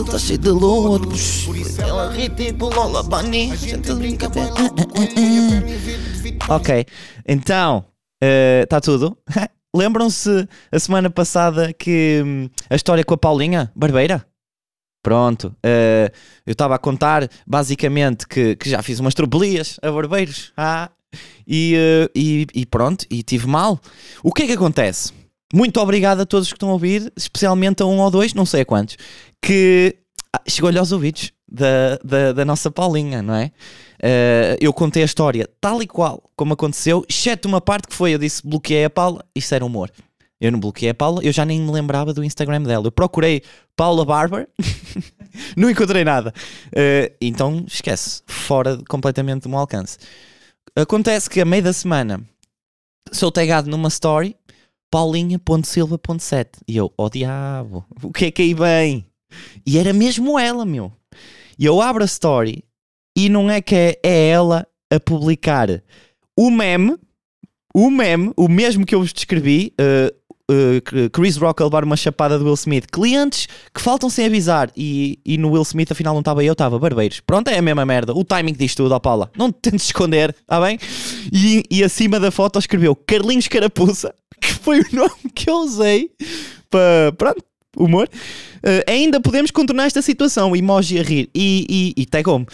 Está cheio de. Ela ri tipo Lola Bunny. Ok, então, está tudo. Lembram-se a semana passada que hum, a história com a Paulinha Barbeira? Pronto, uh, eu estava a contar basicamente que, que, já fiz umas tropelias a barbeiros ah, e, uh, e, e, pronto, e tive mal. O que é que acontece? Muito obrigado a todos que estão a ouvir, especialmente a um ou dois, não sei a quantos, que ah, chegou-lhe aos ouvidos da, da, da, nossa Paulinha, não é? Uh, eu contei a história tal e qual como aconteceu, exceto uma parte que foi: eu disse bloqueei a Paula, isso era humor. Eu não bloqueei a Paula, eu já nem me lembrava do Instagram dela. Eu procurei Paula Barber, não encontrei nada. Uh, então esquece, fora completamente do meu alcance. Acontece que a meio da semana sou tagado numa story paulinha.silva.7 e eu, oh diabo, o que é que aí vem? E era mesmo ela, meu. E eu abro a story e não é que é, é ela a publicar o meme, o meme, o mesmo que eu vos descrevi, uh, uh, Chris Rock a levar uma chapada do Will Smith, clientes que faltam sem avisar e, e no Will Smith afinal não estava eu, estava barbeiros. Pronto, é a mesma merda. O timing disto tudo, ó Paula. Não te tentes esconder, está bem? E, e acima da foto escreveu Carlinhos Carapuça, que foi o nome que eu usei para, pronto, humor. Uh, ainda podemos contornar esta situação, emoji a rir e, e, e tagou-me.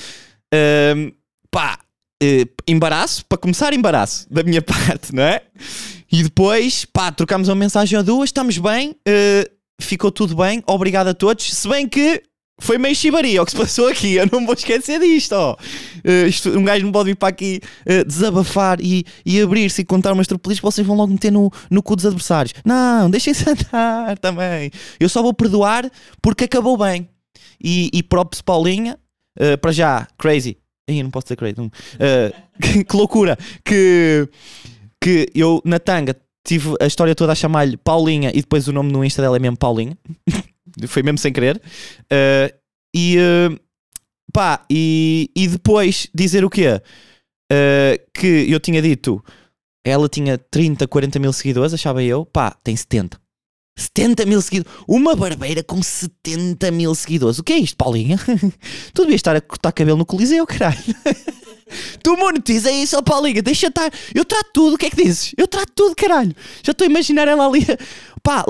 Uh, pá, uh, embaraço, para começar, embaraço da minha parte, não é? E depois, pá, trocámos uma mensagem a duas, estamos bem, uh, ficou tudo bem, obrigado a todos. Se bem que foi meio chibaria o que se passou aqui, eu não vou esquecer disto. Ó. Uh, isto, um gajo não pode vir para aqui uh, desabafar e, e abrir-se e contar umas tropelis que vocês vão logo meter no, no cu dos adversários. Não, deixem-se andar também. Eu só vou perdoar porque acabou bem. E, e próprio Paulinha, uh, para já, crazy. Aí não posso dizer crazy. Uh, que, que loucura. Que que eu na tanga tive a história toda a chamar-lhe Paulinha e depois o nome no Insta dela é mesmo Paulinha. Foi mesmo sem querer. Uh, e uh, pá, e, e depois dizer o quê? Uh, que eu tinha dito, ela tinha 30, 40 mil seguidores, achava eu, pá, tem 70. 70 mil seguidores. Uma barbeira com 70 mil seguidores. O que é isto, Paulinha? tu devias estar a cortar cabelo no Coliseu, caralho. Tu monetiza isso, Paulinha, deixa estar. Eu trato tudo, o que é que dizes? Eu trato tudo, caralho. Já estou a imaginar ela ali. Pá,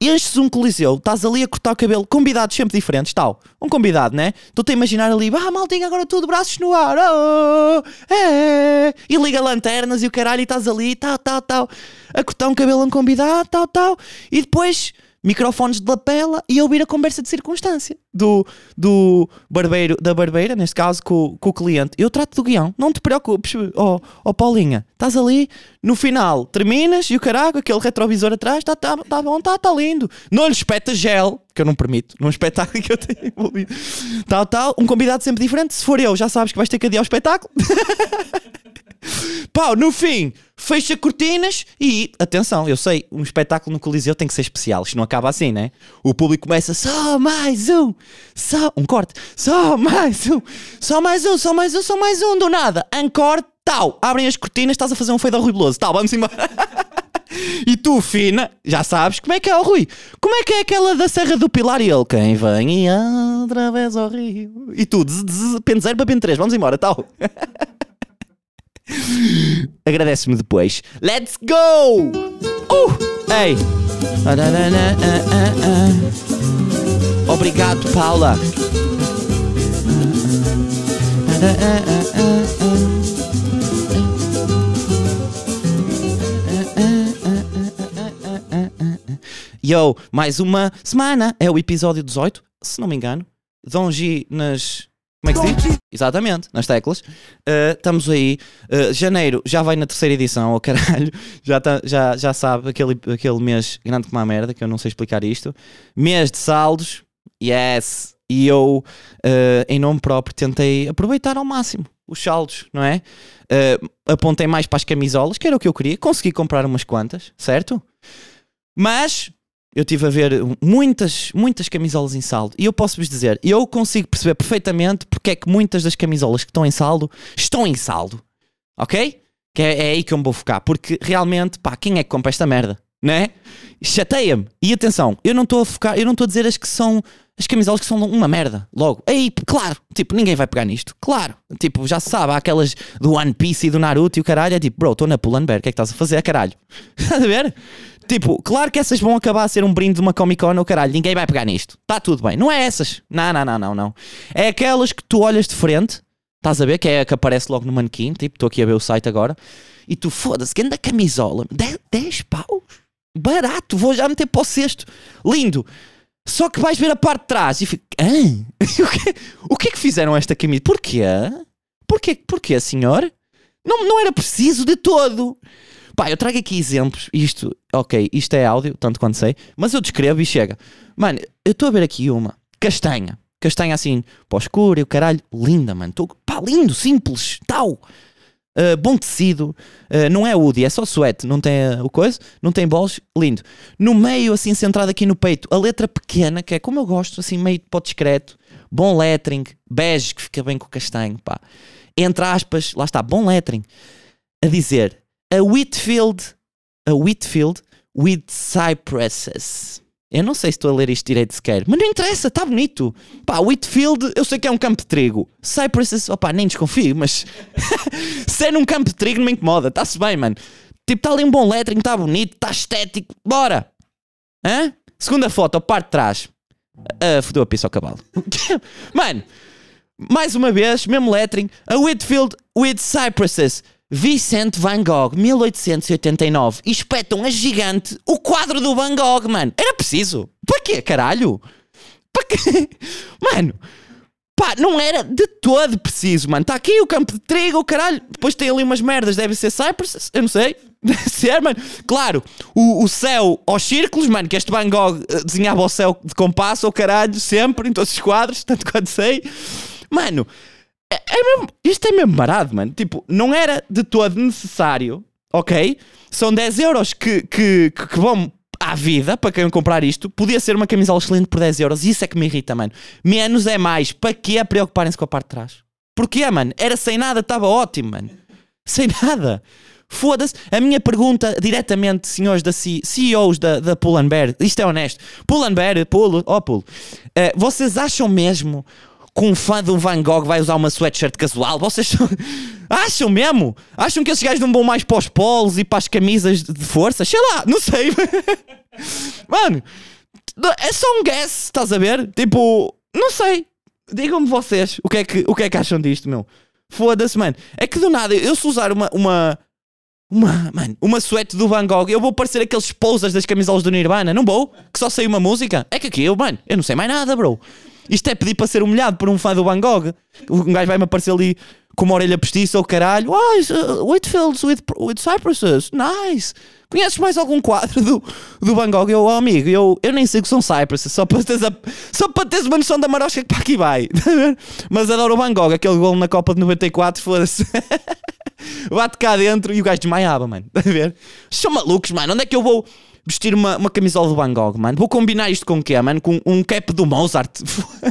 enches um coliseu, estás ali a cortar o cabelo, convidados sempre diferentes, tal. Um convidado, né? Estou-te a imaginar ali, ah, maltinha, agora tudo, braços no ar, oh, é, e liga lanternas e o caralho, e estás ali, tal, tal, tal, a cortar um cabelo a um convidado, tal, tal, e depois microfones de lapela e ouvir a conversa de circunstância do, do barbeiro, da barbeira, neste caso, com, com o cliente. Eu trato do guião, não te preocupes, ó oh, oh, Paulinha, estás ali, no final terminas e o caraco, aquele retrovisor atrás, está tá, tá bom, está tá lindo. Não lhe espeta gel, que eu não permito, num espetáculo que eu tenho envolvido. Tal, tal, um convidado sempre diferente. Se for eu, já sabes que vais ter que adiar o espetáculo. Pau, no fim, fecha cortinas e, atenção, eu sei, um espetáculo no Coliseu tem que ser especial, isto não acaba assim, né? O público começa só mais um, só um corte, só mais um, só mais um, só mais um, só mais um, do nada, encore, tal, abrem as cortinas, estás a fazer um fade ao tal, vamos embora. E tu, fina, já sabes como é que é o Rui. Como é que é aquela da Serra do Pilar e ele? Quem vem e através ao rio. E tu, pente 0 para pente 3, vamos embora, tal. Agradece-me depois. Let's go! Uh! Ei! Obrigado, Paula. Yo, mais uma semana. É o episódio 18, se não me engano. Dom G nas como é que se diz? Exatamente, nas teclas. Uh, estamos aí. Uh, janeiro já vai na terceira edição, oh caralho. Já, tá, já, já sabe aquele, aquele mês grande como a merda, que eu não sei explicar isto. Mês de saldos, yes. E eu, uh, em nome próprio, tentei aproveitar ao máximo os saldos, não é? apontei mais para as camisolas, que era o que eu queria. Consegui comprar umas quantas, certo? Mas eu tive a ver muitas, muitas camisolas em saldo e eu posso-vos dizer, eu consigo perceber perfeitamente porque é que muitas das camisolas que estão em saldo estão em saldo, ok? Que é, é aí que eu me vou focar, porque realmente, pá, quem é que compra esta merda, né? Chateia-me. E atenção, eu não estou a focar, eu não estou a dizer as que são as camisolas que são uma merda, logo. Aí, claro, tipo, ninguém vai pegar nisto. Claro, tipo, já se sabe, há aquelas do One Piece e do Naruto e o caralho. É tipo, bro, estou na Pull&Bear, o que é que estás a fazer, caralho? Estás a ver? Tipo, claro que essas vão acabar a ser um brinde de uma Comic Con, ou caralho, ninguém vai pegar nisto. Está tudo bem. Não é essas. Não, não, não, não, não. É aquelas que tu olhas de frente, estás a ver, que é a que aparece logo no manequim, tipo, estou aqui a ver o site agora, e tu, foda-se, que anda camisola, 10, 10 paus? Barato, vou já meter para o cesto. Lindo. Só que vais ver a parte de trás e fica. O, que, o que é que fizeram esta camisa? Porquê? Porquê, porquê, senhor? Não, não era preciso de todo. Pá, eu trago aqui exemplos. Isto, ok, isto é áudio, tanto quanto sei, mas eu descrevo e chega. Mano, eu estou a ver aqui uma castanha. Castanha assim, pó escuro e o caralho. Linda, mano. Tô, pá, lindo, simples, tal. Uh, bom tecido, uh, não é Woody, é só sweat, não tem uh, o coisa, não tem bolos, lindo. No meio, assim, centrado aqui no peito, a letra pequena, que é como eu gosto, assim, meio pó discreto, bom lettering, bege, que fica bem com o castanho, pá. Entre aspas, lá está, bom lettering, a dizer, a Whitfield, a Whitfield with cypresses. Eu não sei se estou a ler isto direito sequer, mas não interessa, está bonito. Pá, Whitfield, eu sei que é um campo de trigo. Cypresses, opá, nem desconfio, mas se é num campo de trigo não me incomoda, está-se bem, mano. Tipo, está ali um bom lettering, está bonito, está estético, bora. Hã? Segunda foto, parte de trás. Uh, fodeu a pista ao cavalo. mano, mais uma vez, mesmo lettering, a Whitfield with Cypresses. Vicente Van Gogh, 1889. E espetam a gigante o quadro do Van Gogh, mano. Era preciso. Para quê, caralho? Para quê? Mano, pá, não era de todo preciso, mano. Está aqui o campo de trigo, caralho. Depois tem ali umas merdas, deve ser Cypress, eu não sei. Deve ser, mano. Claro, o, o céu aos círculos, mano, que este Van Gogh eh, desenhava o céu de compasso, o caralho, sempre, em todos os quadros, tanto quanto sei. Mano, é, é mesmo, isto é mesmo barato, mano. Tipo, não era de todo necessário, ok? São 10 euros que, que, que vão à vida para quem comprar isto. Podia ser uma camisola excelente por 10 euros. Isso é que me irrita, mano. Menos é mais. Para que preocuparem-se com a parte de trás? Porquê, mano? Era sem nada, estava ótimo, mano. Sem nada. Foda-se. A minha pergunta diretamente, senhores da C CEOs da, da Pull Bear, isto é honesto. Pull Bear, ó oh, Pull, uh, vocês acham mesmo que um fã do Van Gogh vai usar uma sweatshirt casual? Vocês acham mesmo? Acham que esses gajos não vão mais para os polos e para as camisas de força? Sei lá, não sei. Mano, é só um guess, estás a ver? Tipo, não sei. Digam-me vocês o que, é que, o que é que acham disto, meu. Foda-se, mano. É que do nada, eu se usar uma, uma, uma, mano, uma suéte do Van Gogh, eu vou parecer aqueles posers das camisolas do Nirvana, não vou? Que só sei uma música? É que aqui eu, mano, eu não sei mais nada, bro. Isto é pedir para ser humilhado por um fã do Van Gogh. Um gajo vai-me aparecer ali com uma orelha postiça ou caralho. Ah, uh, Whitfields with, with cypresses. Nice. Conheces mais algum quadro do, do Van Gogh? Eu, oh, amigo, eu, eu nem sei que são cypresses. Só para teres, a, só para teres uma noção da marosca que para aqui vai. Mas adoro o Van Gogh. Aquele gol na Copa de 94, foda-se. Bate cá dentro e o gajo desmaiava, mano. Está a ver? São malucos, mano. Onde é que eu vou vestir uma, uma camisola do Van Gogh, mano. Vou combinar isto com o quê, mano? Com um cap do Mozart.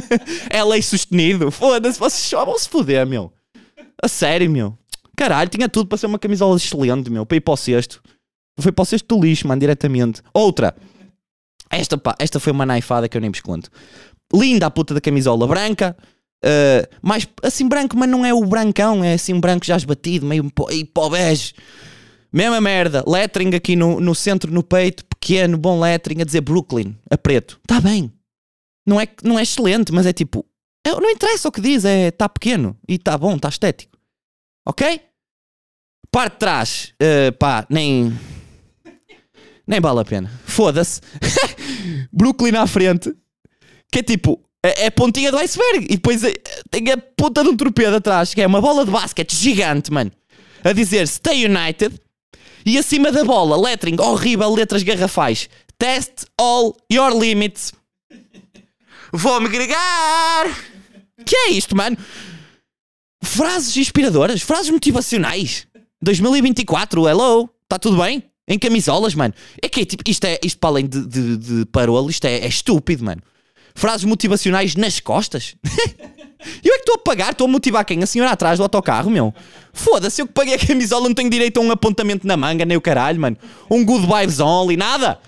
é lei sustenido. Foda-se, vocês só vão se foder, meu. A sério, meu. Caralho, tinha tudo para ser uma camisola excelente, meu. Para ir para o cesto. Foi para o cesto do lixo, mano, diretamente. Outra. Esta, pá, esta foi uma naifada que eu nem vos conto. Linda a puta da camisola branca. Uh, mais assim branco, mas não é o brancão, é assim branco já esbatido, meio pó bege. Mesma merda, lettering aqui no, no centro, no peito, pequeno, bom lettering, a dizer Brooklyn, a preto. Está bem. Não é, não é excelente, mas é tipo. É, não interessa o que diz, é está pequeno e está bom, está estético. Ok? Parte de trás, uh, pá, nem. Nem vale a pena. Foda-se. Brooklyn à frente, que é tipo. É, é pontinha do iceberg. E depois é, tem a ponta de um torpedo atrás, que é uma bola de basquete gigante, mano. A dizer Stay United e acima da bola, lettering horrível, letras garrafais. Test all your limits. Vou-me agregar. Que é isto, mano? Frases inspiradoras, frases motivacionais. 2024, hello, está tudo bem? Em camisolas, mano. É que tipo, isto é isto para além de, de, de parole, isto é, é estúpido, mano. Frases motivacionais nas costas. eu é que estou a pagar, estou a motivar quem? A senhora atrás do autocarro, meu. Foda-se, eu que paguei a camisola não tenho direito a um apontamento na manga, nem o caralho, mano. Um good vibes only, nada.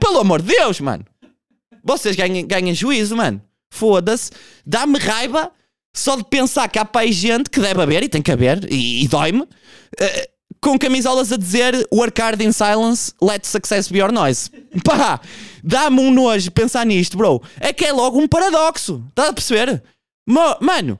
Pelo amor de Deus, mano. Vocês ganhem, ganhem juízo, mano. Foda-se. Dá-me raiva só de pensar que há pai gente que deve haver, e tem que haver, e, e dói-me, uh, com camisolas a dizer Work hard in silence, let success be your noise. Pá, dá-me um nojo pensar nisto, bro. É que é logo um paradoxo. Estás a perceber? Mano,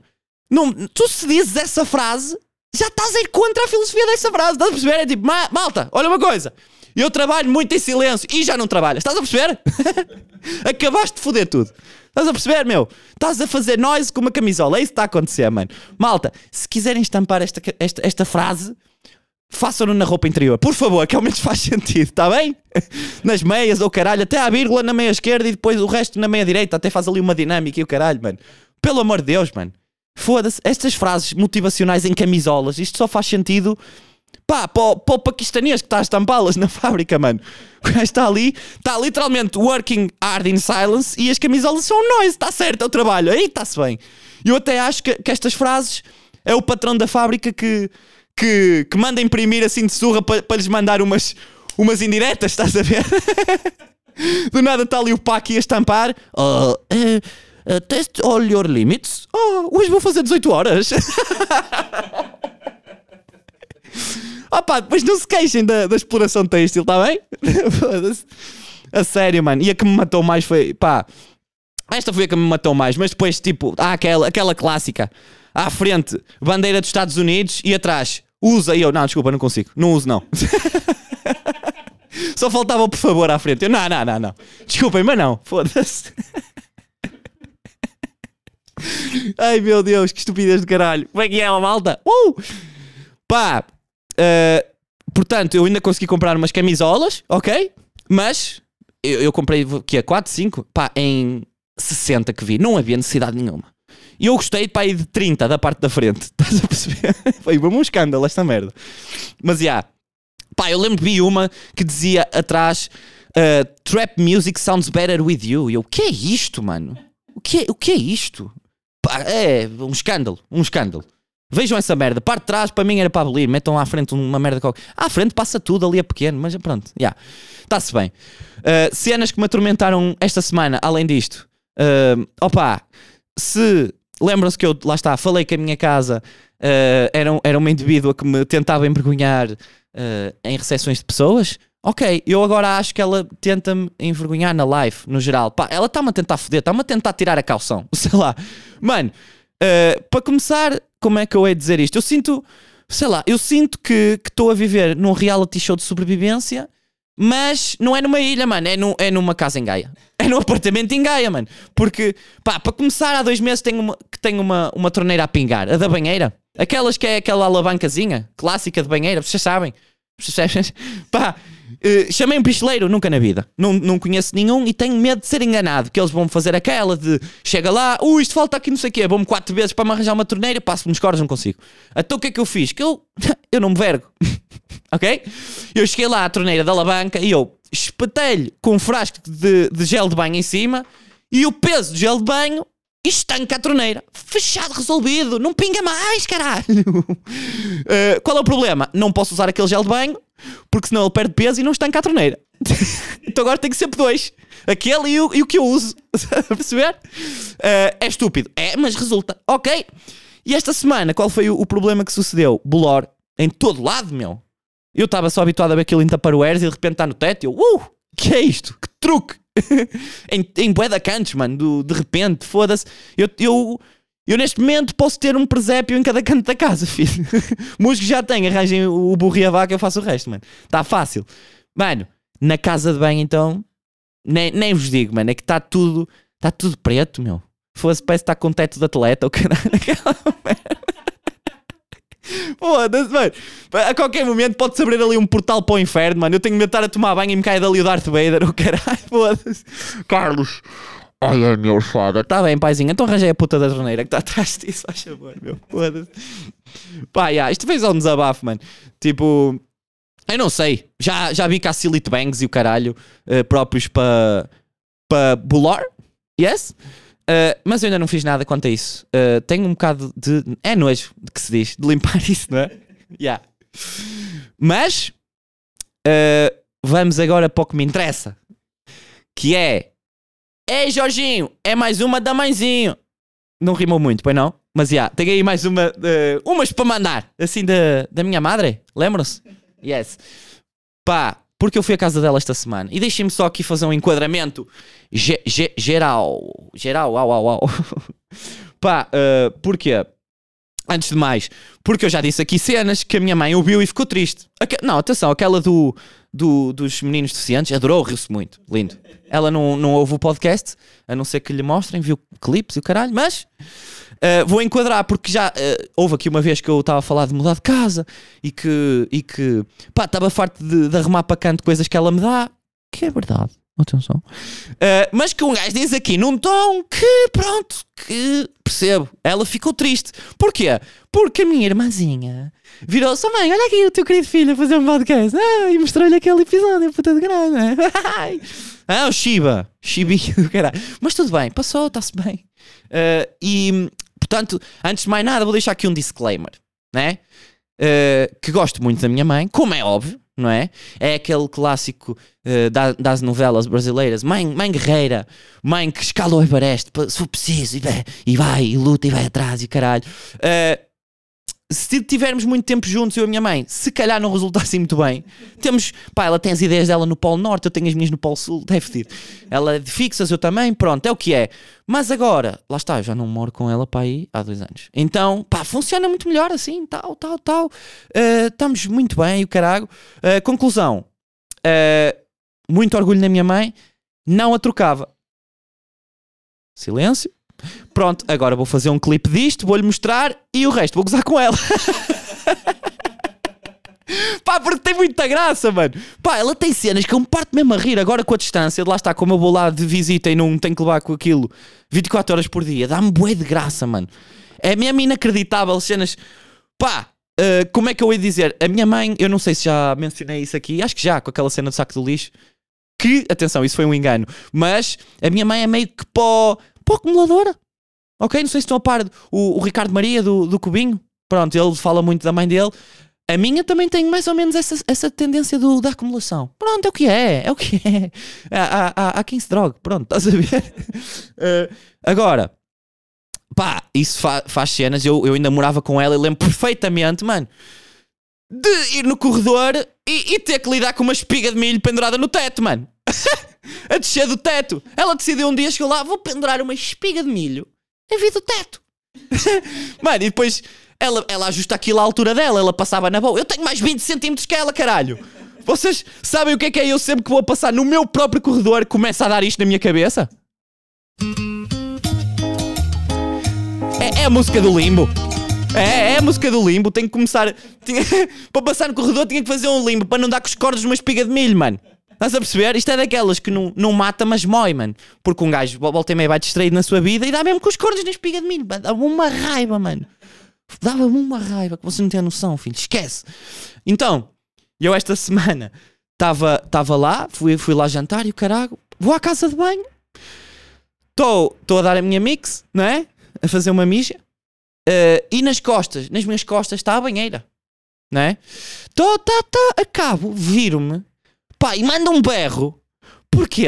não, tu se dizes essa frase, já estás a ir contra a filosofia dessa frase. Estás a perceber? É tipo, malta, olha uma coisa. Eu trabalho muito em silêncio e já não trabalhas. Estás a perceber? Acabaste de foder tudo. Estás a perceber, meu? Estás a fazer noise com uma camisola. É isso que está a acontecer, mano. Malta, se quiserem estampar esta, esta, esta frase, façam-no na roupa interior. Por favor, que ao menos faz sentido, está bem? Nas meias ou oh, caralho, até a vírgula na meia esquerda e depois o resto na meia direita. Até faz ali uma dinâmica e o caralho, mano. Pelo amor de Deus, mano. Foda-se. Estas frases motivacionais em camisolas, isto só faz sentido Pá, para o, paquistanês que está a estampá-las na fábrica, mano. O gajo está ali, está literalmente working hard in silence e as camisolas são noise, está certo, é o trabalho. Aí está-se bem. Eu até acho que, que, estas frases é o patrão da fábrica que, que, que manda imprimir assim de surra para, para lhes mandar umas, umas indiretas, estás a ver? Do nada está ali o Paqui a estampar. Uh, uh, uh, test all your limits. Oh, hoje vou fazer 18 horas. Opa, depois não se queixem da, da exploração têxtil, está bem? a sério, mano. E a que me matou mais foi, pá, esta foi a que me matou mais, mas depois, tipo, há aquela, aquela clássica. À frente, bandeira dos Estados Unidos e atrás, usa. E eu, não, desculpa, não consigo. Não uso, não. Só faltava por favor à frente. Eu, não, não, não, não. Desculpem, mas não. Foda-se. Ai meu Deus, que estupidez do caralho. Como é que é, malta? Uh! Pá, Uh, portanto, eu ainda consegui comprar umas camisolas, ok? Mas eu, eu comprei que é 4, 5, pá, em 60 que vi, não havia necessidade nenhuma. E eu gostei, pá, de 30 da parte da frente. Estás a perceber? Foi um escândalo esta merda. Mas já, yeah, pá, eu lembro vi uma que dizia atrás uh, Trap music sounds better with you. E eu, o que é isto, mano? O que é, o que é isto? É um escândalo, um escândalo. Vejam essa merda. Parte de trás para mim era para abolir. Metam à frente uma merda qualquer. À frente passa tudo, ali é pequeno, mas pronto. Já. Yeah. Está-se bem. Uh, cenas que me atormentaram esta semana, além disto. Uh, opa, se lembram-se que eu, lá está, falei que a minha casa uh, era, era uma indivídua que me tentava envergonhar uh, em recepções de pessoas. Ok, eu agora acho que ela tenta-me envergonhar na live, no geral. Pá, ela está-me a tentar foder, está-me a tentar tirar a calção. Sei lá. Mano, uh, para começar, como é que eu hei de dizer isto? Eu sinto, sei lá, eu sinto que estou a viver num reality show de sobrevivência, mas não é numa ilha, mano, é, no, é numa casa em Gaia. É num apartamento em Gaia, mano. Porque, pá, para começar, há dois meses tenho uma, que tenho uma, uma torneira a pingar, a da banheira. Aquelas que é aquela alavancazinha clássica de banheira, vocês sabem. Pá, uh, chamei um picheleiro, nunca na vida. Não, não conheço nenhum e tenho medo de ser enganado. Que eles vão fazer aquela de chega lá, ui, isto falta aqui não sei o quê, vou-me quatro vezes para me arranjar uma torneira, passo-me nos cordas, não consigo. Então o que é que eu fiz? Que eu, eu não me vergo. ok? Eu cheguei lá à torneira da alavanca e eu espetei-lhe com um frasco de, de gel de banho em cima e o peso do gel de banho estanca a torneira. Fechado, resolvido. Não pinga mais, caralho. Uh, qual é o problema? Não posso usar aquele gel de banho porque senão ele perde peso e não estanca a torneira. então agora que ser dois. Aquele e o, e o que eu uso. perceber? Uh, é estúpido. É, mas resulta. Ok. E esta semana, qual foi o, o problema que sucedeu? Bolor em todo lado, meu. Eu estava só habituado a ver aquilo em Tupperwares e de repente está no teto eu, uh, que é isto? Que truque! em, em bué da cantos, mano, do, de repente, foda-se. Eu, eu, eu neste momento posso ter um presépio em cada canto da casa, filho. Músicos já têm, arranjem o burro e a vaca, eu faço o resto, mano. Está fácil. Mano, na casa de banho então, nem, nem vos digo, mano, é que está tudo, está tudo preto, meu. Fosse, parece que está com teto de atleta ou caralho, aquela. Foda-se, mano. A qualquer momento pode-se abrir ali um portal para o inferno, mano. Eu tenho medo de estar a tomar banho e me cai dali o Darth Vader, o caralho, foda-se. Carlos. É meu foda. Tá bem, paizinho. Então arranjei a puta da torneira que está atrás disso, faz favor, meu. Foda-se. Pá, yeah, isto fez um desabafo, mano. Tipo, eu não sei. Já, já vi cá Silite Bangs e o caralho uh, próprios para para Bular. Yes? Uh, mas eu ainda não fiz nada quanto a isso. Uh, tenho um bocado de. É nojo que se diz, de limpar isso, não é? yeah. Mas uh, vamos agora para o que me interessa, que é Ei, Jorginho, é mais uma da mãezinho. Não rimou muito, pois não? Mas já, yeah, tenho aí mais uma, umas para mandar, assim da, da minha madre. Lembram-se? Yes. Pá, porque eu fui à casa dela esta semana. E deixem-me só aqui fazer um enquadramento ge ge geral. Geral, au, au, au. Pá, uh, porquê? Antes de mais, porque eu já disse aqui cenas que a minha mãe ouviu e ficou triste. Aque não, atenção, aquela do, do, dos meninos deficientes adorou, riu-se muito. Lindo. Ela não, não ouve o podcast, a não ser que lhe mostrem, viu clipes e o caralho, mas uh, vou enquadrar, porque já uh, houve aqui uma vez que eu estava a falar de mudar de casa e que, e que pá, estava farto de, de arrumar para canto coisas que ela me dá, que é verdade. Atenção. Uh, mas que um gajo diz aqui num tom que, pronto, que percebo. Ela ficou triste. Porquê? Porque a minha irmãzinha virou-se, oh, mãe, olha aqui o teu querido filho a fazer um podcast. Ah, e mostrou-lhe aquele episódio, puta de grande. Né? ah, o Shiba. Shibinho do caralho. Mas tudo bem, passou, está-se bem. Uh, e, portanto, antes de mais nada, vou deixar aqui um disclaimer, né? Uh, que gosto muito da minha mãe, como é óbvio, não é? É aquele clássico uh, da, das novelas brasileiras, mãe, mãe guerreira, mãe que escala o Everest, se for preciso, e vai, e, vai, e luta, e vai atrás, e caralho. Uh, se tivermos muito tempo juntos, eu e a minha mãe, se calhar não resulta assim muito bem. Temos, pá, ela tem as ideias dela no Polo Norte, eu tenho as minhas no Polo Sul, deve ter. Ela fixas, eu também, pronto, é o que é. Mas agora, lá está, eu já não moro com ela, pá, aí há dois anos. Então, pá, funciona muito melhor assim, tal, tal, tal. Uh, estamos muito bem, o caralho. Uh, conclusão, uh, muito orgulho na minha mãe, não a trocava. Silêncio. Pronto, agora vou fazer um clipe disto, vou-lhe mostrar e o resto vou gozar com ela. Pá, porque tem muita graça, mano. Pá, ela tem cenas que eu me parto mesmo a rir agora com a distância. Lá está, como eu vou lá de visita e não tenho que levar com aquilo 24 horas por dia. Dá-me bué de graça, mano. É mesmo inacreditável cenas. Pá, uh, como é que eu ia dizer? A minha mãe, eu não sei se já mencionei isso aqui, acho que já, com aquela cena do saco do lixo. Que, atenção, isso foi um engano. Mas a minha mãe é meio que pó para acumuladora. Ok? Não sei se estão a par. O, o Ricardo Maria do, do Cubinho. Pronto, ele fala muito da mãe dele. A minha também tem mais ou menos essa, essa tendência do, da acumulação. Pronto, é o que é, é o que é. Há, há quem se drogue, pronto, estás a ver? Uh, agora, pá, isso fa faz cenas. Eu, eu ainda morava com ela e lembro perfeitamente, mano, de ir no corredor e, e ter que lidar com uma espiga de milho pendurada no teto, mano. a descer do teto. Ela decidiu um dia, chegou lá, vou pendurar uma espiga de milho a vir do teto. Mano, e depois ela, ela ajusta aquilo à altura dela, ela passava na boa. Eu tenho mais 20 centímetros que ela, caralho. Vocês sabem o que é que é eu sempre que vou passar no meu próprio corredor começa a dar isto na minha cabeça? É, é a música do limbo. É, é a música do limbo. Tenho que começar. Tinha, para passar no corredor tinha que fazer um limbo para não dar com os cordes de uma espiga de milho, mano. Estás a perceber? Isto é daquelas que não, não mata, mas mói, mano. Porque um gajo volta e meia vai distraído na sua vida e dá mesmo com os cornos na espiga de milho. Dá-me uma raiva, mano. Dava-me uma raiva que você não tem noção, filho. Esquece. Então, eu esta semana estava lá, fui, fui lá jantar e o caralho, vou à casa de banho. Estou a dar a minha mix, não é? A fazer uma mija. Uh, e nas costas, nas minhas costas está a banheira. Não é? Tô, tá, tá, acabo, viro-me Pá, e manda um berro. Porquê?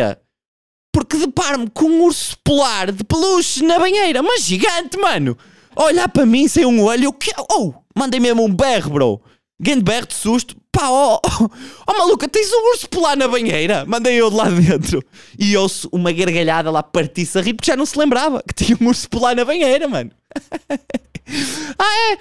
Porque deparo-me com um urso polar de peluche na banheira, mas gigante, mano. Olhar para mim sem um olho, eu que. Oh, mandei mesmo um berro, bro. Grande berro de susto. Pá, oh, oh, oh, maluca, tens um urso polar na banheira? Mandei eu de lá dentro. E ouço uma gargalhada lá partir-se a rir porque já não se lembrava que tinha um urso polar na banheira, mano. ah, é?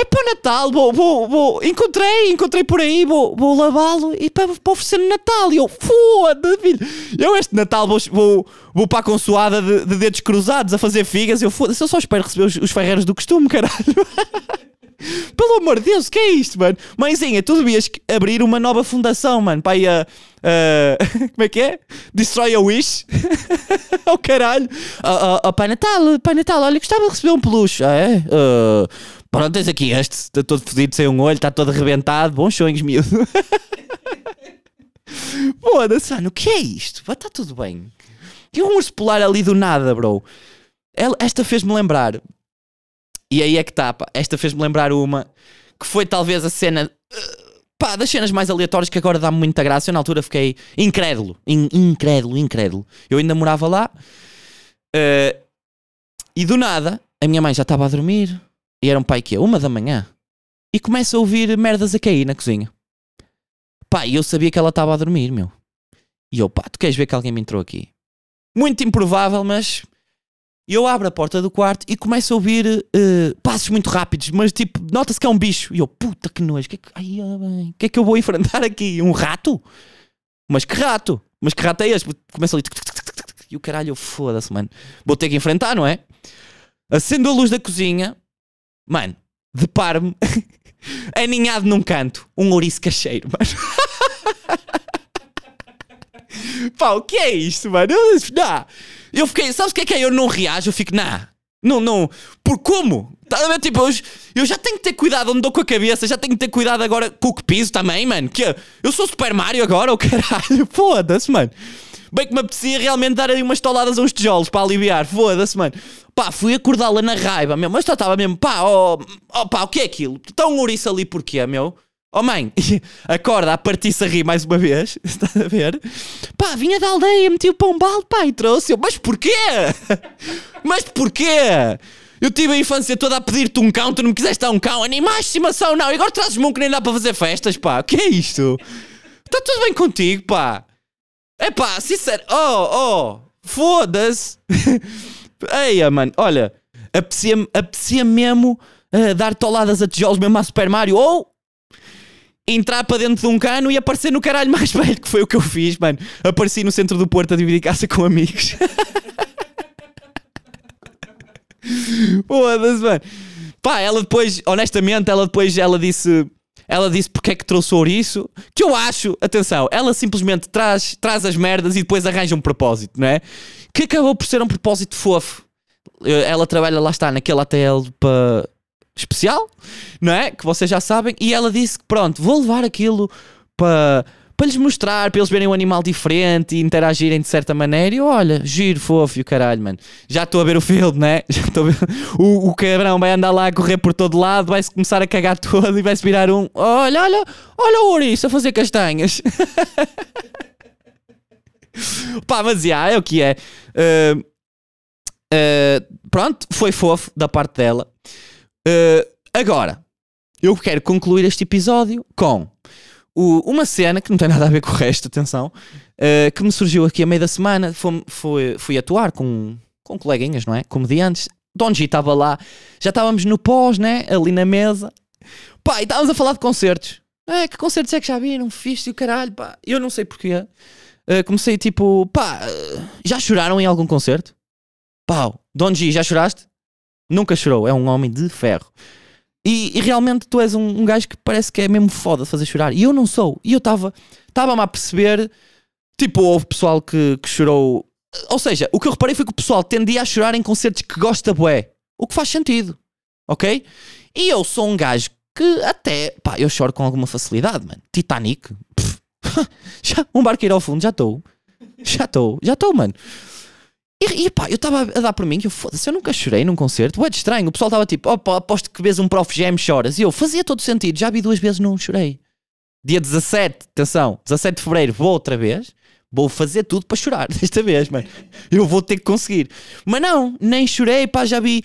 É para o Natal, vou, vou, vou, encontrei, encontrei por aí, vou, vou lavá-lo e para, para oferecer no Natal. E eu, foda filho. Eu este Natal vou, vou, vou para a consoada de, de dedos cruzados a fazer figas. Eu, foda eu só espero receber os, os ferreiros do costume, caralho. Pelo amor de Deus, o que é isto, mano? Mãezinha, tu devias abrir uma nova fundação, mano, para ir a. Uh, como é que é? Destroy a Wish? oh caralho! Oh, oh, oh, Pai Natal, Pai Natal, olha, gostava de receber um peluche. Ah, é? Uh, Pronto, tens aqui este, está todo fodido, sem um olho, está todo arrebentado. Bons sonhos, miúdo. Foda-se, o que é isto? Está tudo bem. E um urso polar ali do nada, bro. Esta fez-me lembrar. E aí é que está, Esta fez-me lembrar uma que foi talvez a cena uh, pá, das cenas mais aleatórias que agora dá-me muita graça. Eu na altura fiquei incrédulo, in- incrédulo, incrédulo. Eu ainda morava lá eh, e do nada a minha mãe já estava a dormir e era um pai que é uma da manhã e começa a ouvir merdas a cair na cozinha. Pá, e eu sabia que ela estava a dormir, meu. E eu, pá, tu queres ver que alguém me entrou aqui? Muito improvável, mas eu abro a porta do quarto e começo a ouvir eh, passos muito rápidos, mas tipo, nota-se que é um bicho. E eu, puta que nojo, que é que, ai, bem, que é que eu vou enfrentar aqui? Um rato? Mas que rato? Mas que rato é este? Começa ali. tuc, tuc, tuc, E o caralho, foda-se, mano. Vou ter que enfrentar, não é? Acendo a luz da cozinha, mano, deparo-me aninhado num canto, um ouriço cacheiro, mano. Pá, o que é isto, mano? Não. Eu fiquei, sabes o que é que é? Eu não reajo, eu fico, nah, não, não, por como? Tipo, eu, já tenho que ter cuidado onde dou com a cabeça, já tenho que ter cuidado agora com o que piso também, mano. Que eu sou Super Mario agora, o caralho, foda-se, mano. Bem que me apetecia realmente dar aí umas toladas a uns tijolos para aliviar, foda-se, mano. Pá, fui acordá-la na raiva, meu, mas estava mesmo, pá, ó, ó, pá, o que é aquilo? Um ouriço ali porquê, meu? Oh mãe, acorda a partir-se a rir mais uma vez, estás a ver? Pá, vinha da aldeia, meti o pão balde, pá, e trouxe-o. Mas porquê? Mas porquê? Eu tive a infância toda a pedir-te um cão, tu não me quiseste dar um cão, animais de estimação, não. E agora trazes-me um que nem dá para fazer festas, pá. O que é isto? Está tudo bem contigo, pá? É pá, sincero, oh, oh, foda-se. Eia, mano, olha, apetecia, apetecia mesmo uh, dar toladas a tijolos mesmo a Super Mario, ou entrar para dentro de um cano e aparecer no caralho mais velho, que foi o que eu fiz, mano. Apareci no centro do Porto a dividir casa com amigos. Foda-se, mano. Pá, ela depois, honestamente, ela depois, ela disse... Ela disse porque é que trouxe o ouriço. Que eu acho, atenção, ela simplesmente traz, traz as merdas e depois arranja um propósito, não é? Que acabou por ser um propósito fofo. Ela trabalha, lá está, naquele hotel para especial, não é? Que vocês já sabem. E ela disse que pronto, vou levar aquilo para para lhes mostrar, para eles verem um animal diferente e interagirem de certa maneira. E olha, giro, fofo e o caralho, mano. Já estou a ver o filme, né? Já estou ver. O, o cabrão vai andar lá a correr por todo lado, vai-se começar a cagar todo e vai-se virar um. Olha, olha, olha o ouriço a fazer castanhas. Pá, mas já, é o que é. Uh, uh, pronto, foi fofo da parte dela. Uh, agora, eu quero concluir este episódio com o, uma cena que não tem nada a ver com o resto, atenção, uh, que me surgiu aqui a meio da semana. Fui, fui, fui atuar com, com coleguinhas, não é? Comediantes. Don G estava lá, já estávamos no pós, né? Ali na mesa. Pá, e estávamos a falar de concertos. É, que concertos é que já viram? Fixe o caralho, pá. Eu não sei porquê. Uh, comecei tipo, pá, já choraram em algum concerto? Pau, Don G, já choraste? Nunca chorou, é um homem de ferro. E, e, realmente tu és um, um gajo que parece que é mesmo foda de fazer chorar. E eu não sou. E eu estava estava-me a perceber, tipo, houve pessoal que, que chorou. Ou seja, o que eu reparei foi que o pessoal tendia a chorar em concertos que gosta bué. O que faz sentido. Ok? E eu sou um gajo que até, pá, eu choro com alguma facilidade, mano. Titanic. Já, um barqueiro ao fundo, já estou. Já estou, já estou, mano. E, e pá, eu estava a dar por mim que eu foda-se, eu nunca chorei num concerto. Ué, estranho. O pessoal estava tipo, opa, aposto que vês um Prof Jam choras. E eu fazia todo sentido. Já vi duas vezes, não chorei. Dia 17, atenção, 17 de fevereiro, vou outra vez. Vou fazer tudo para chorar desta vez, mano. Eu vou ter que conseguir. Mas não, nem chorei, pá, já vi.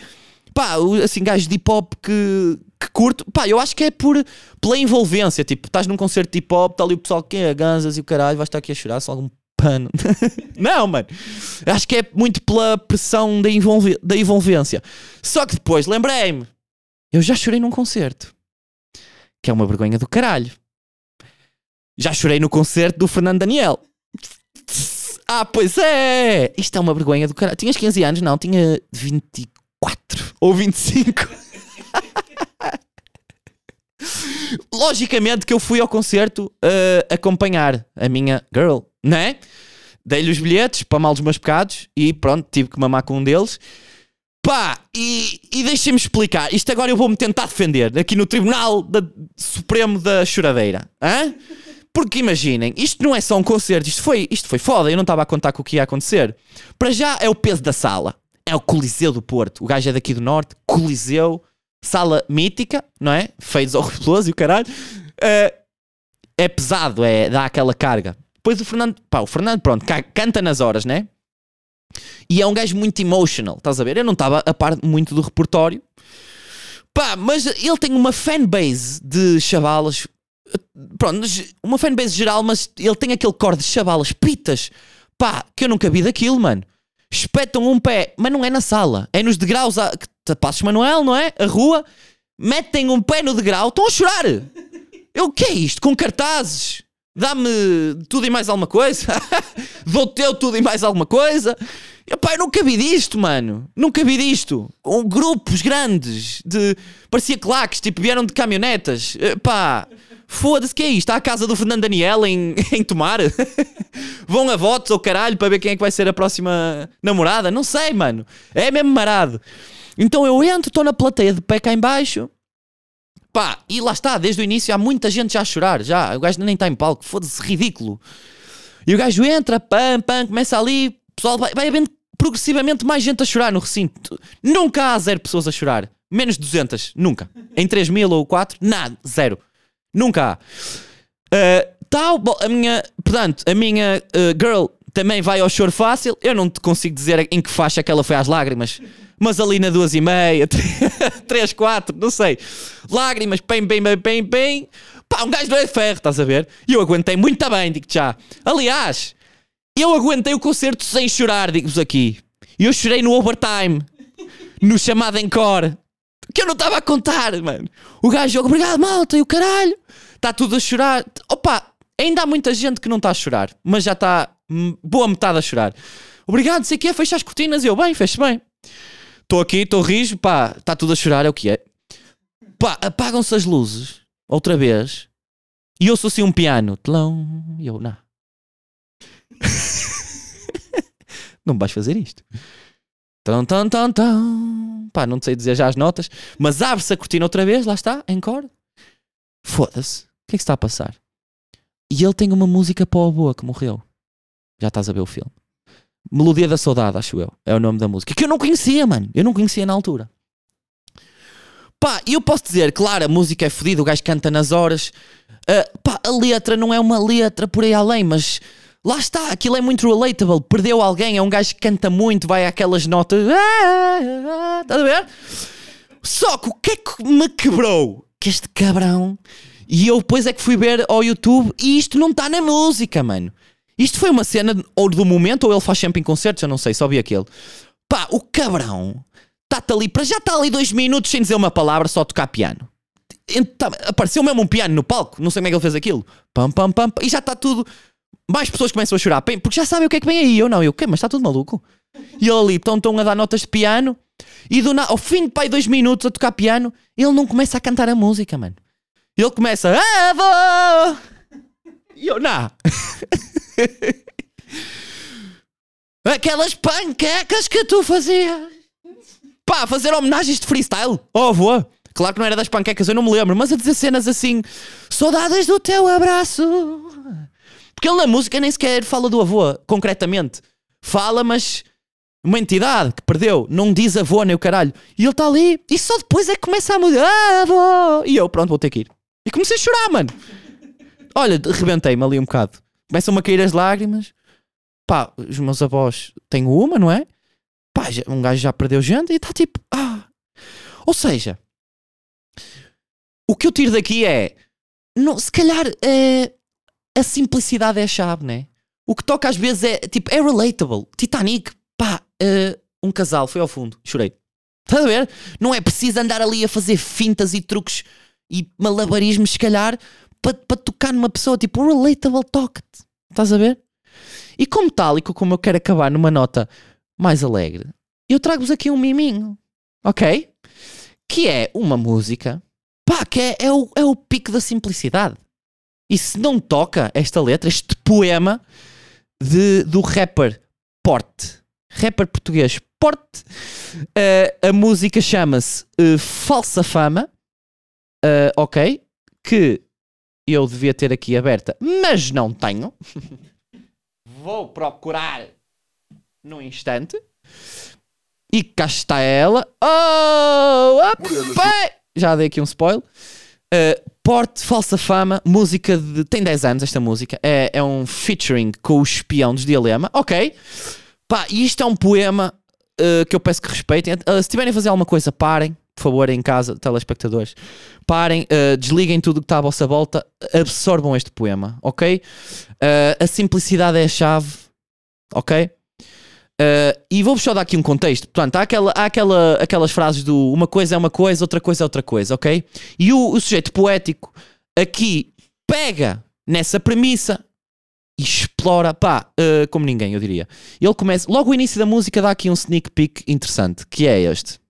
Pá, assim, gajos de hip hop que, que curto. Pá, eu acho que é por, pela envolvência. Tipo, estás num concerto de hip hop, está ali o pessoal que é ganzas e o caralho, vais estar aqui a chorar, só algum pano. não, mano. Acho que é muito pela pressão da, envolv da envolvência. Só que depois lembrei-me. Eu já chorei num concerto. Que é uma vergonha do caralho. Já chorei no concerto do Fernando Daniel. Ah, pois é! Isto é uma vergonha do caralho. Tinhas 15 anos? Não, tinha 24 ou 25. Logicamente que eu fui ao concerto uh, acompanhar a minha girl, não é? Dei-lhe os bilhetes para mal dos meus pecados e pronto, tive que mamar com um deles. Pá, e, e deixem-me explicar. Isto agora eu vou-me tentar defender aqui no Tribunal da, Supremo da Choradeira. Hã? Porque imaginem, isto não é só um concerto, isto foi, isto foi foda, eu não estava a contar com o que ia acontecer. Para já é o peso da sala. É o Coliseu do Porto. O gajo é daqui do Norte, Coliseu, sala mítica, não é? Feios horrorosos e o caralho. Uh, é pesado, é, dá aquela carga. Depois o Fernando, pá, o Fernando, pronto, ca- canta nas horas, né? E é um gajo muito emotional, estás a ver? Eu não estava a par muito do repertório. Pá, mas ele tem uma fanbase de chavalas. Pronto, uma fanbase geral, mas ele tem aquele core de chavalas pitas. Pá, que eu nunca vi daquilo, mano. Espetam um pé, mas não é na sala, é nos degraus. A, Passos Manuel, não é? A rua. Metem um pé no degrau, estão a chorar. Eu, o que é isto? Com cartazes? Dá-me tudo e mais alguma coisa? Dou-te eu tudo e mais alguma coisa? Eu, pá, eu nunca vi disto, mano. Nunca vi disto. Com grupos grandes de. Parecia claques, tipo, vieram de caminhonetas. Pá, foda-se, que é isto? Está a casa do Fernando Daniel em, em Tomar? Vão a votos ou caralho para ver quem é que vai ser a próxima namorada? Não sei, mano. É mesmo marado. Então eu entro, estou na plateia de pé cá em baixo. Pá, e lá está, desde o início há muita gente já a chorar, já, o gajo nem está em palco, foda-se, ridículo. E o gajo entra, pam, pam, começa ali, pessoal, vai, vai havendo progressivamente mais gente a chorar no recinto. Nunca há zero pessoas a chorar, menos 200, nunca. Em 3 mil ou 4, nada, zero. Nunca há. Uh, tal, a minha, portanto, a minha uh, girl também vai ao choro fácil. Eu não te consigo dizer em que faixa que ela foi às lágrimas, mas ali na duas e meia, três, quatro, não sei. Lágrimas, bem, bem, bem, bem, bem. Pá, um gajo de ferro, estás a ver? E eu aguentei muito bem, digo já. Aliás, eu aguentei o concerto sem chorar, digo-vos aqui. Eu chorei no overtime, no chamado encore, que eu não estava a contar, mano. O gajo, obrigado, malta, e o caralho. Está tudo a chorar. Opa, ainda há muita gente que não está a chorar, mas já está hum, boa metade a chorar. Obrigado, sei que é, fecha as cortinas. Eu, bem, fecho bem. Estou aqui, estou rijo, pá, está tudo a chorar, é o que é. Pá, apagam-se as luzes, outra vez, e eu sou assim um piano. Tlão, e eu, não. não vais fazer isto. Tão, tão, tão, tão. Pá, não sei dizer já as notas, mas abre-se a cortina outra vez, lá está, encore. Foda-se, o que é que está a passar? E ele tem uma música para boa que morreu. Já estás a ver o filme. Melodia da Saudade, acho eu. É o nome da música. Que eu não conhecia, mano. Eu não conhecia na altura. Pá, eu posso dizer, claro, a música é fodida, o gajo canta nas horas. Uh, pá, a letra não é uma letra por aí além, mas lá está, aquilo é muito relatable. Perdeu alguém, é um gajo que canta muito, vai àquelas notas. Ah, Estás a ver? Só que o que é que me quebrou? Que este cabrão. E eu depois é que fui ver ao YouTube e isto não está na música, mano. Isto foi uma cena ou do momento, ou ele faz sempre em concertos, eu não sei, só vi aquele. Pá, o cabrão está-te ali, para já está ali dois minutos sem dizer uma palavra, só tocar piano. Então, apareceu mesmo um piano no palco, não sei como é que ele fez aquilo. Pam, pam, pam, e já está tudo. Mais pessoas começam a chorar, porque já sabem o que é que vem aí. Eu não, eu, que? Mas está tudo maluco. E ele ali, estão, estão a dar notas de piano, e do na... ao fim de pai dois minutos a tocar piano, ele não começa a cantar a música, mano. Ele começa, avô! E eu, não. Aquelas panquecas que tu fazias. Pá, fazer homenagens de freestyle. Oh, avô. Claro que não era das panquecas, eu não me lembro, mas a dizer cenas assim, saudades do teu abraço. Porque ele na música nem sequer fala do avô, concretamente. Fala, mas uma entidade que perdeu, não diz avô nem o caralho. E ele está ali, e só depois é que começa a mudar. Ah, avô! E eu, pronto, vou ter que ir. E comecei a chorar, mano. Olha, rebentei-me ali um bocado. Começam-me a cair as lágrimas. Pá, os meus avós têm uma, não é? Pá, um gajo já perdeu gente e está tipo. Ah. Ou seja, o que eu tiro daqui é. Não, se calhar é, a simplicidade é a chave, né? O que toca às vezes é tipo, é relatable. Titanic, pá, eh, um casal foi ao fundo, chorei. Estás a ver? Não é preciso andar ali a fazer fintas e truques e malabarismos, se calhar, para pa tocar numa pessoa. Tipo, relatable toca-te. Estás a ver? E como tal, e co- como eu quero acabar numa nota mais alegre, eu trago-vos aqui um miminho, ok? Que é uma música, pá, que é, é, o, é o pico da simplicidade. E se não toca esta letra, este poema de, do rapper Porte, rapper português Porte, eh, a música chama-se eh, Falsa Fama, eh, ok? Que eu devia ter aqui aberta, mas não tenho. Vou procurar num instante. E cá está ela. Oh, up! Já dei aqui um spoiler. Uh, Porte, Falsa Fama, música de. Tem 10 anos esta música. É, é um featuring com o espião dos Dilema. Ok. Pá, e isto é um poema uh, que eu peço que respeitem. Uh, se tiverem a fazer alguma coisa, parem, por favor, em casa, telespectadores. Parem, uh, desliguem tudo que está à vossa volta, absorvam este poema, ok? a simplicidade é a chave, ok? Uh, e vou-vos só dar aqui um contexto. Portanto, há, aquela, há aquela, aquelas frases do uma coisa é uma coisa, outra coisa é outra coisa, ok? E o, o sujeito poético aqui pega nessa premissa e explora, pá, uh, como ninguém, eu diria. Ele começa, logo o início da música dá aqui um sneak peek interessante, que é este.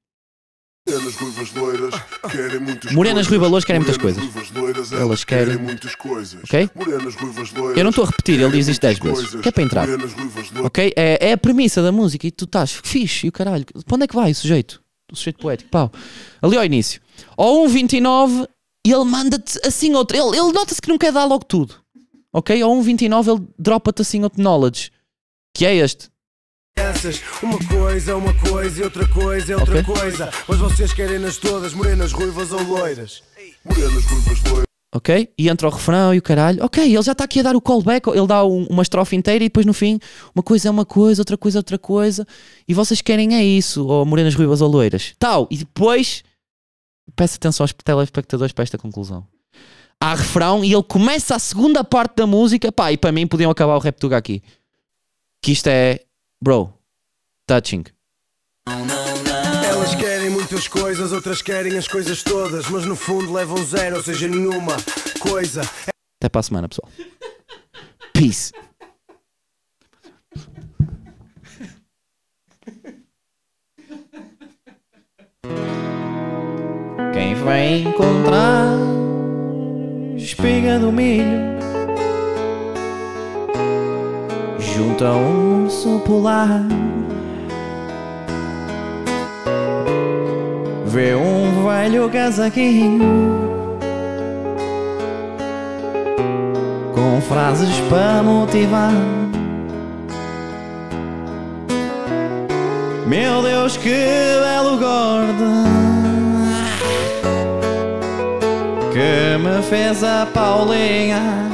Morenas ruivas loiras querem muitas Morenas coisas. ruivas loiras querem muitas coisas. loiras, Elas querem- muitas coisas. Ok? Morenas ruivas loiras Eu não estou a repetir, ele diz isto querem 10 muitas vezes, que é para entrar. Morenas ruivas loiras Ok? É, é a premissa da música e tu estás fixe e o caralho. Para onde é que vai o sujeito? O sujeito poético, pau. Ali ao início. Ao 1.29 ele manda-te assim outro. Ele, ele nota-se que não quer dar logo tudo. Ok? Ao 1.29 ele dropa-te assim outro knowledge. Que é este. Crianças. Uma coisa é uma coisa e outra coisa é outra Ok. coisa. Mas vocês querem-nas todas, morenas, ruivas ou loiras. Morenas ruivas loiras Ok? E entra o refrão e o caralho. Ok, ele já está aqui a dar o callback. Ele dá um- uma estrofe inteira e depois no fim, uma coisa é uma coisa, outra coisa é outra coisa. E vocês querem é isso, ou morenas ruivas ou loiras. Tal. E depois, peço atenção aos telespectadores para esta conclusão. Há refrão e ele começa a segunda parte da música. Pá, e para mim podiam acabar o rap tuga aqui. Que isto é, bro, touching. Elas querem muitas coisas, outras querem as coisas todas. Mas no fundo levam zero, ou seja, nenhuma coisa. Até para a semana, pessoal. Peace. Quem vai encontrar espiga do milho junto a um urso polar vê um velho casaquinho com frases para motivar. Meu Deus, que belo gordo que me fez a Paulinha.